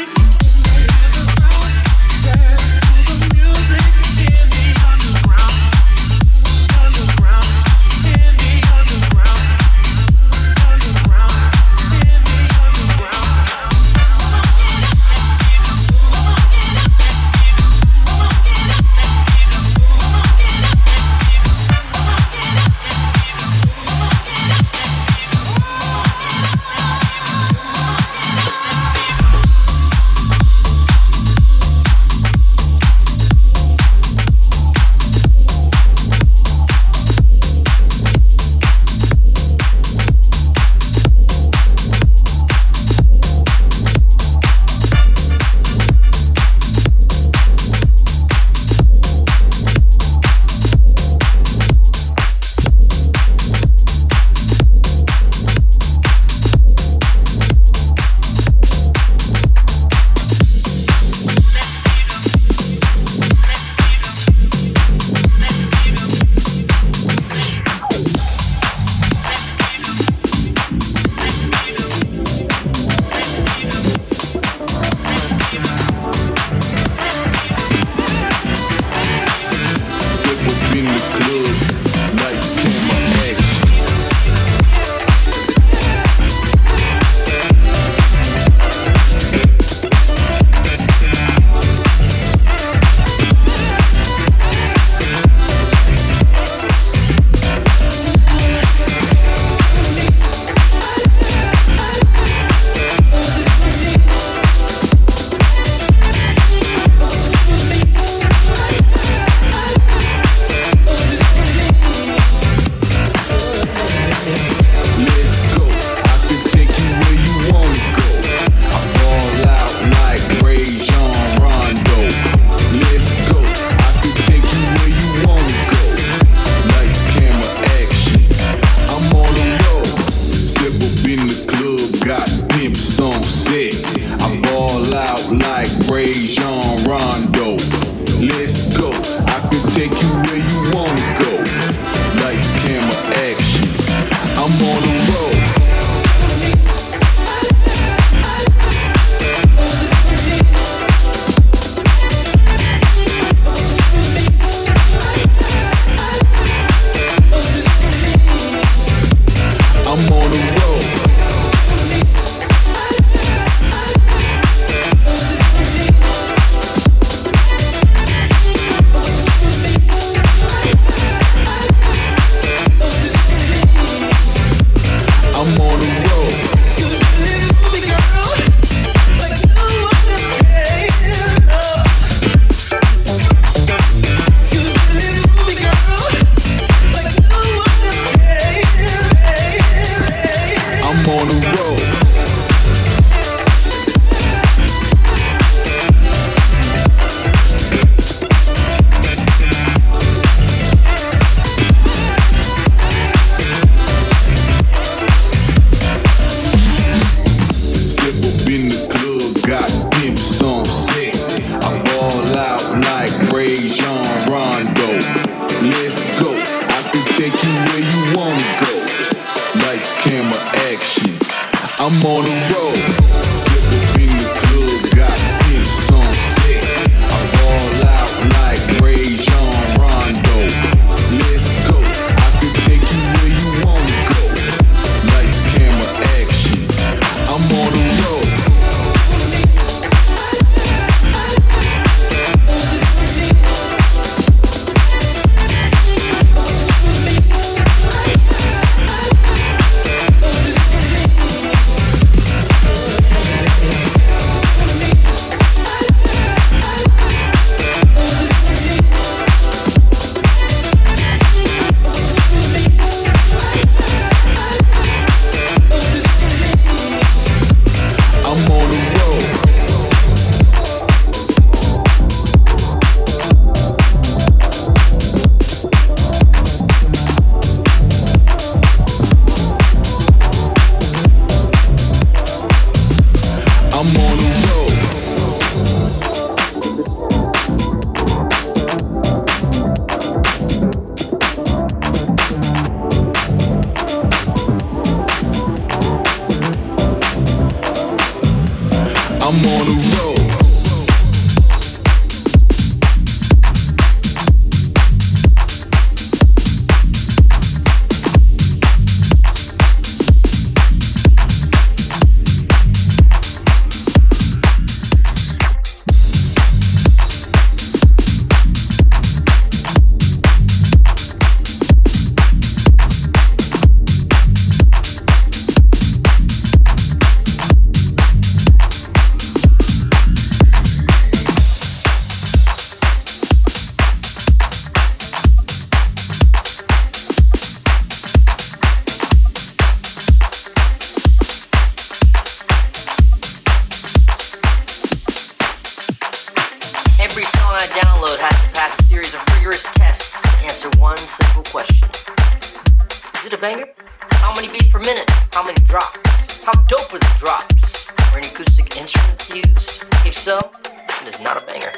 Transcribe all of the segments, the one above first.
I'm has to pass a series of rigorous tests to answer one simple question Is it a banger? How many beats per minute? How many drops? How dope are the drops? Are any acoustic instruments used? If so, it is not a banger.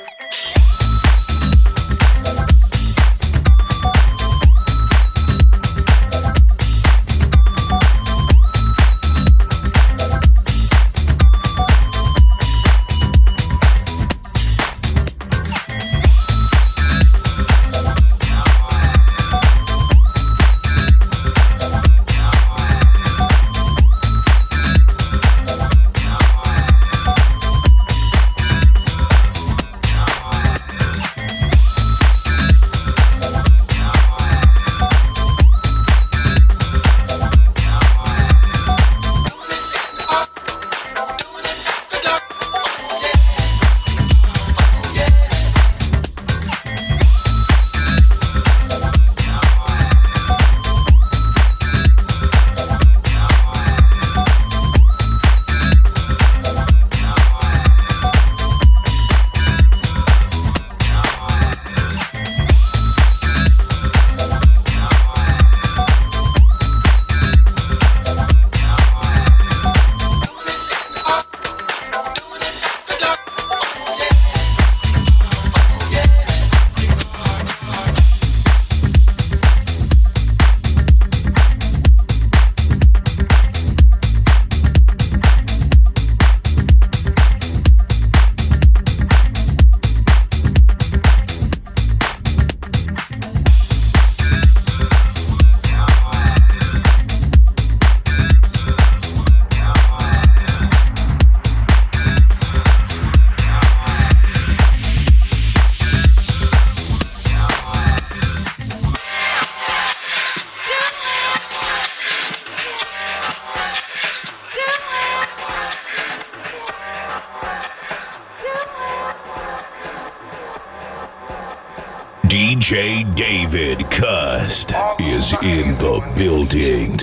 David Cust is in the building.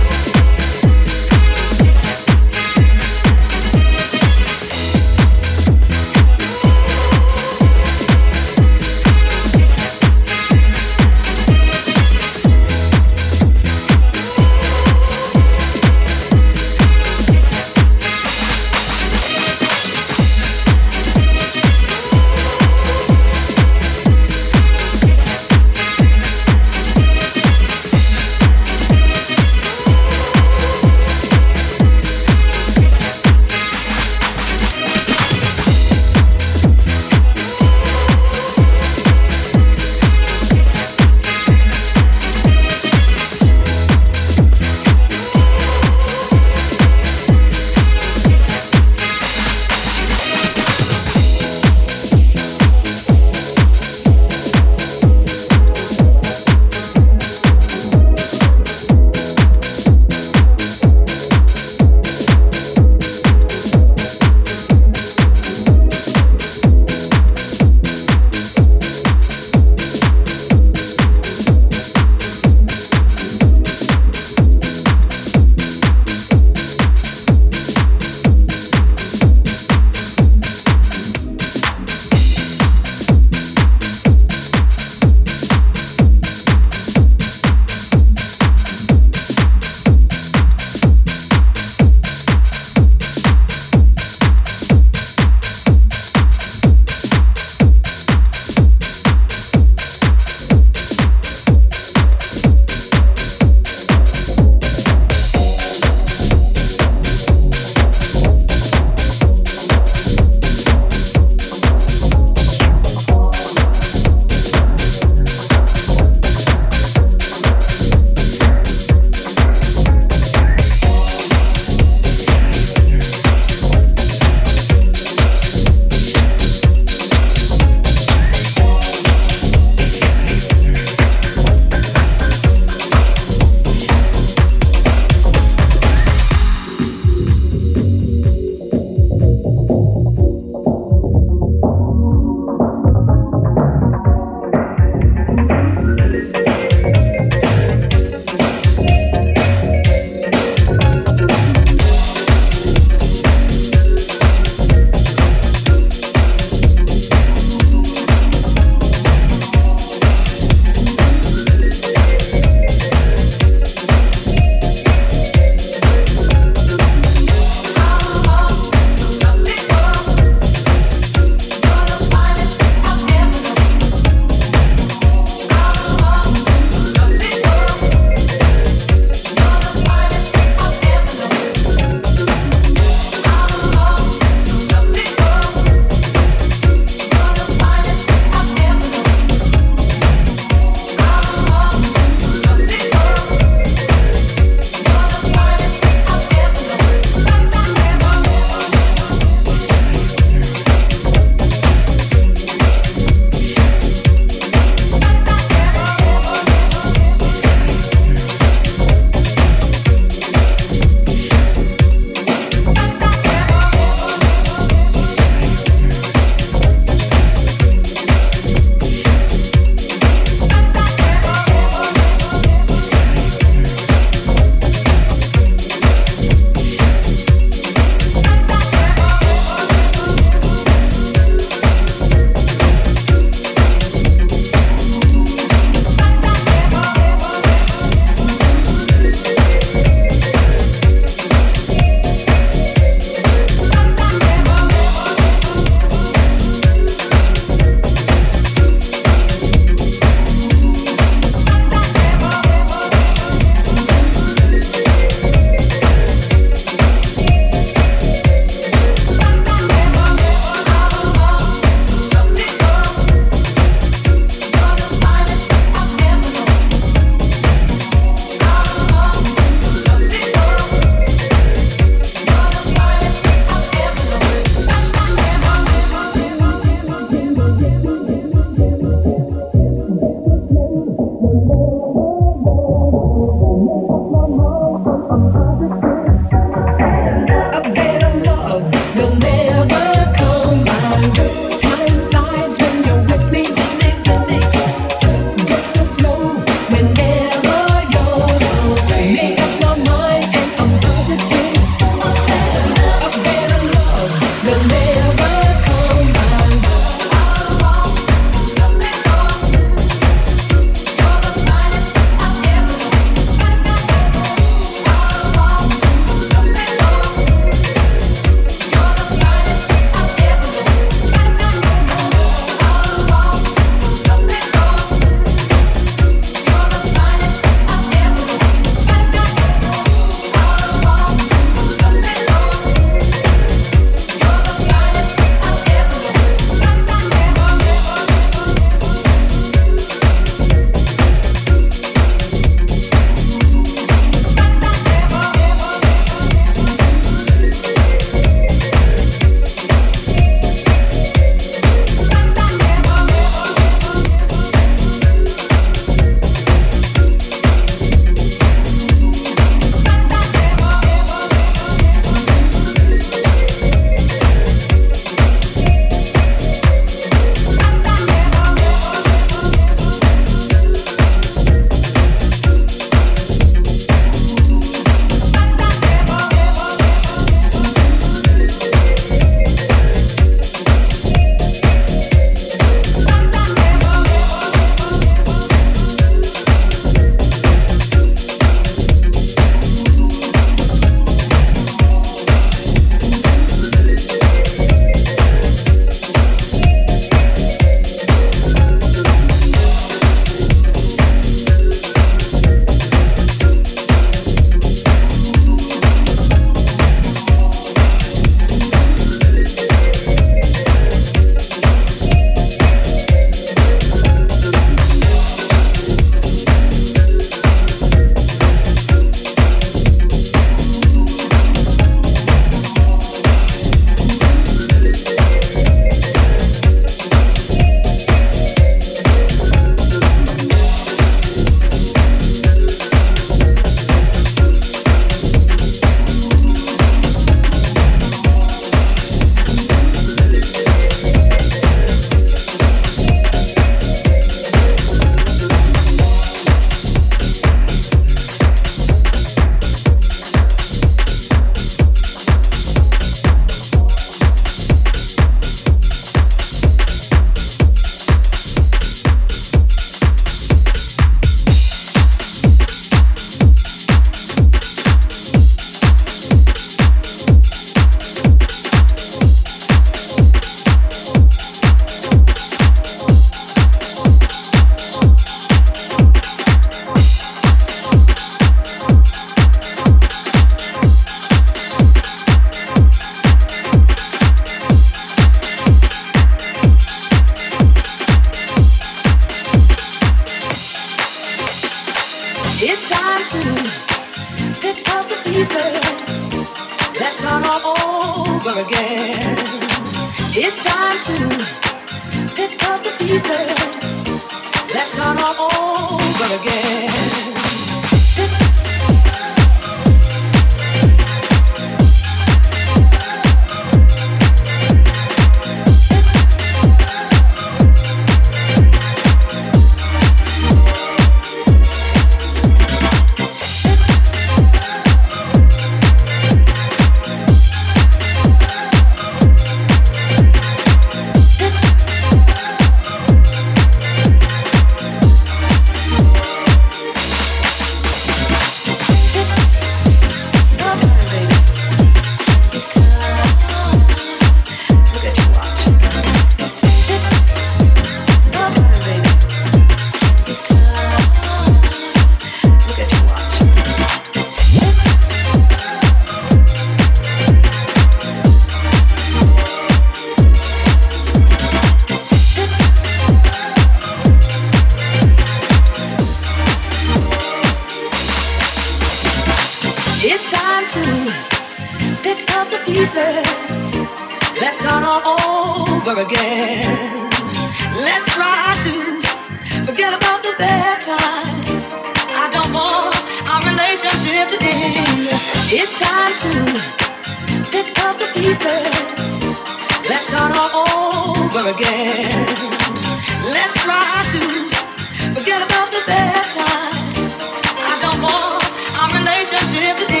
ship today.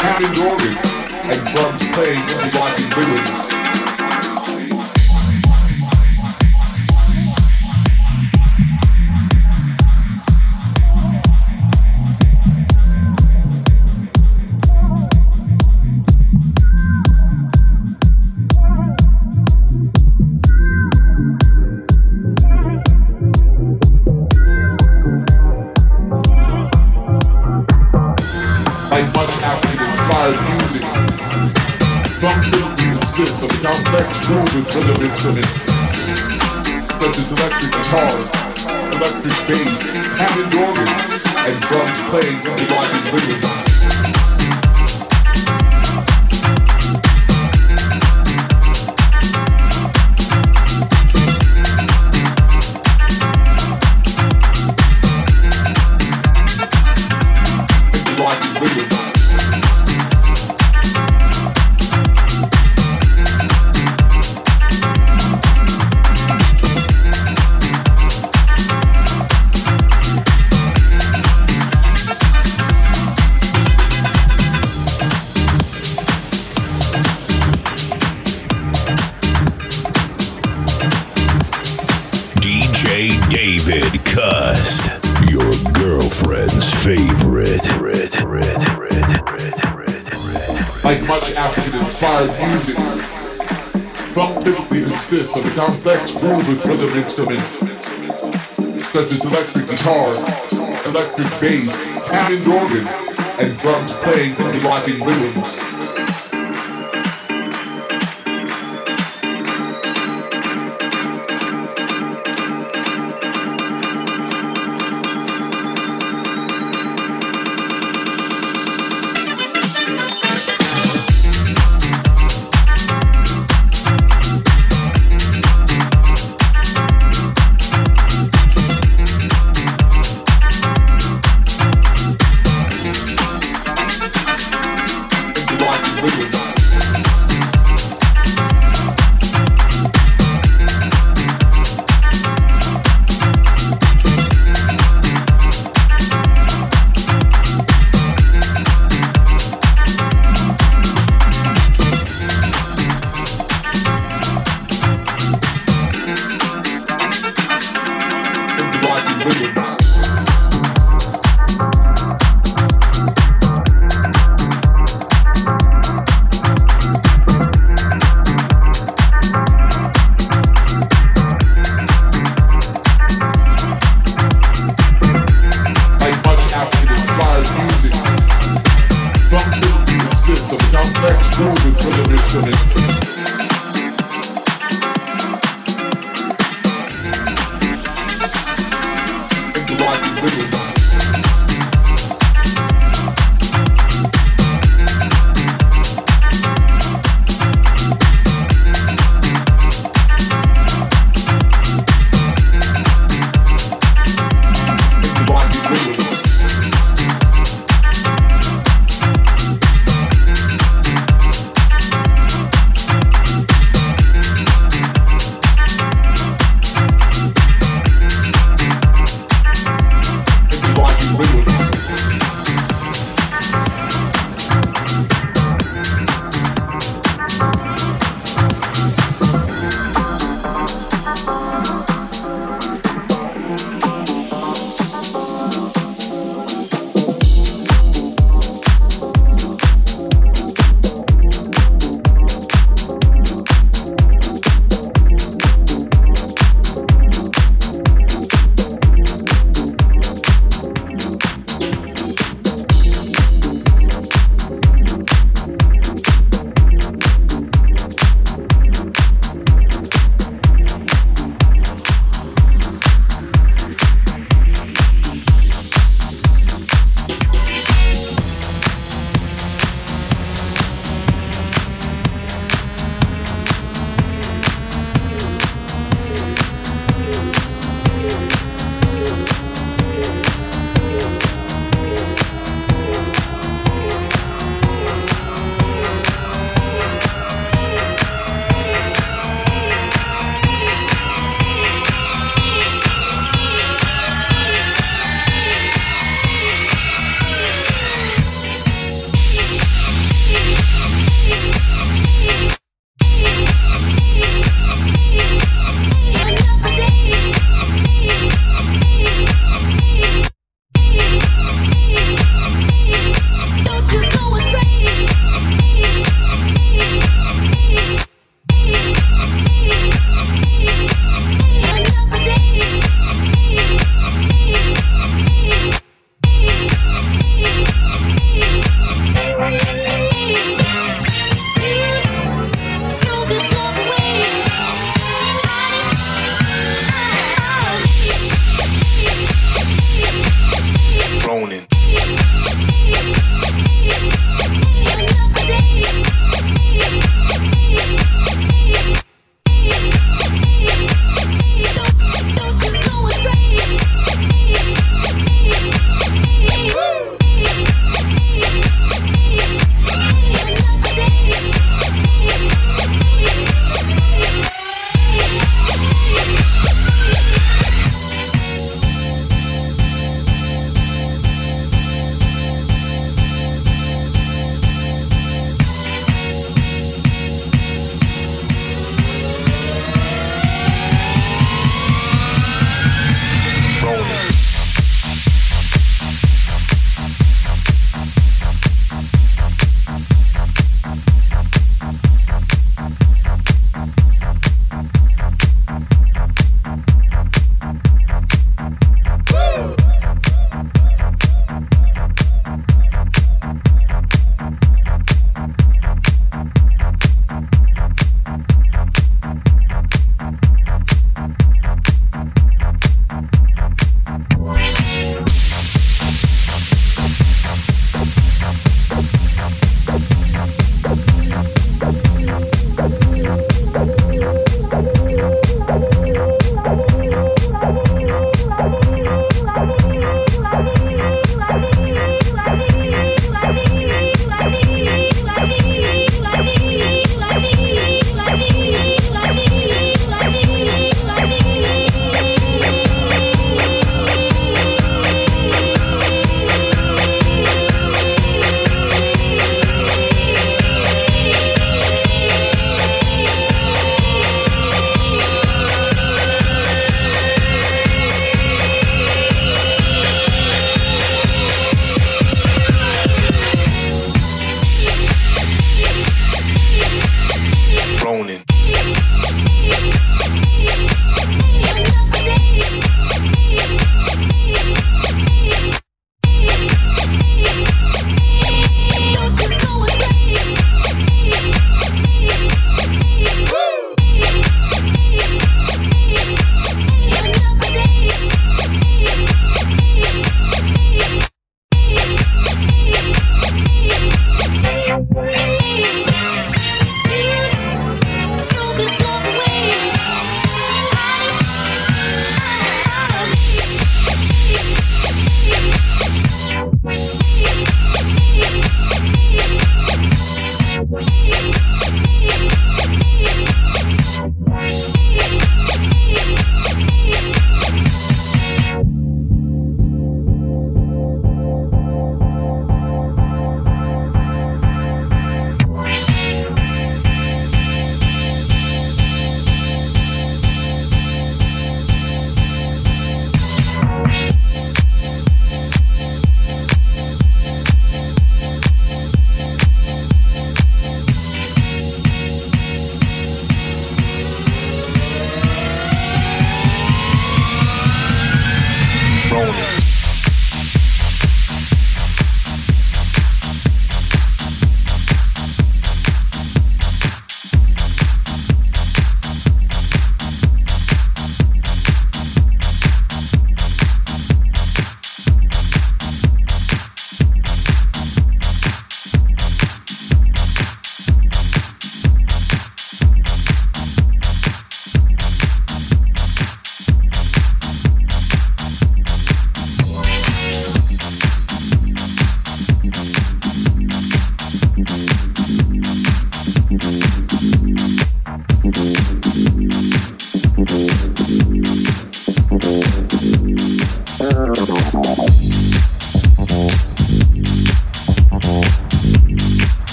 and drums playing the like lyrics. Other instruments. Such as electric guitar, electric bass, Hammond organ, and drums playing the it's rhythm. complex with rhythm instruments such as electric guitar, electric bass, Hammond organ, and drums playing interlocking rhythms.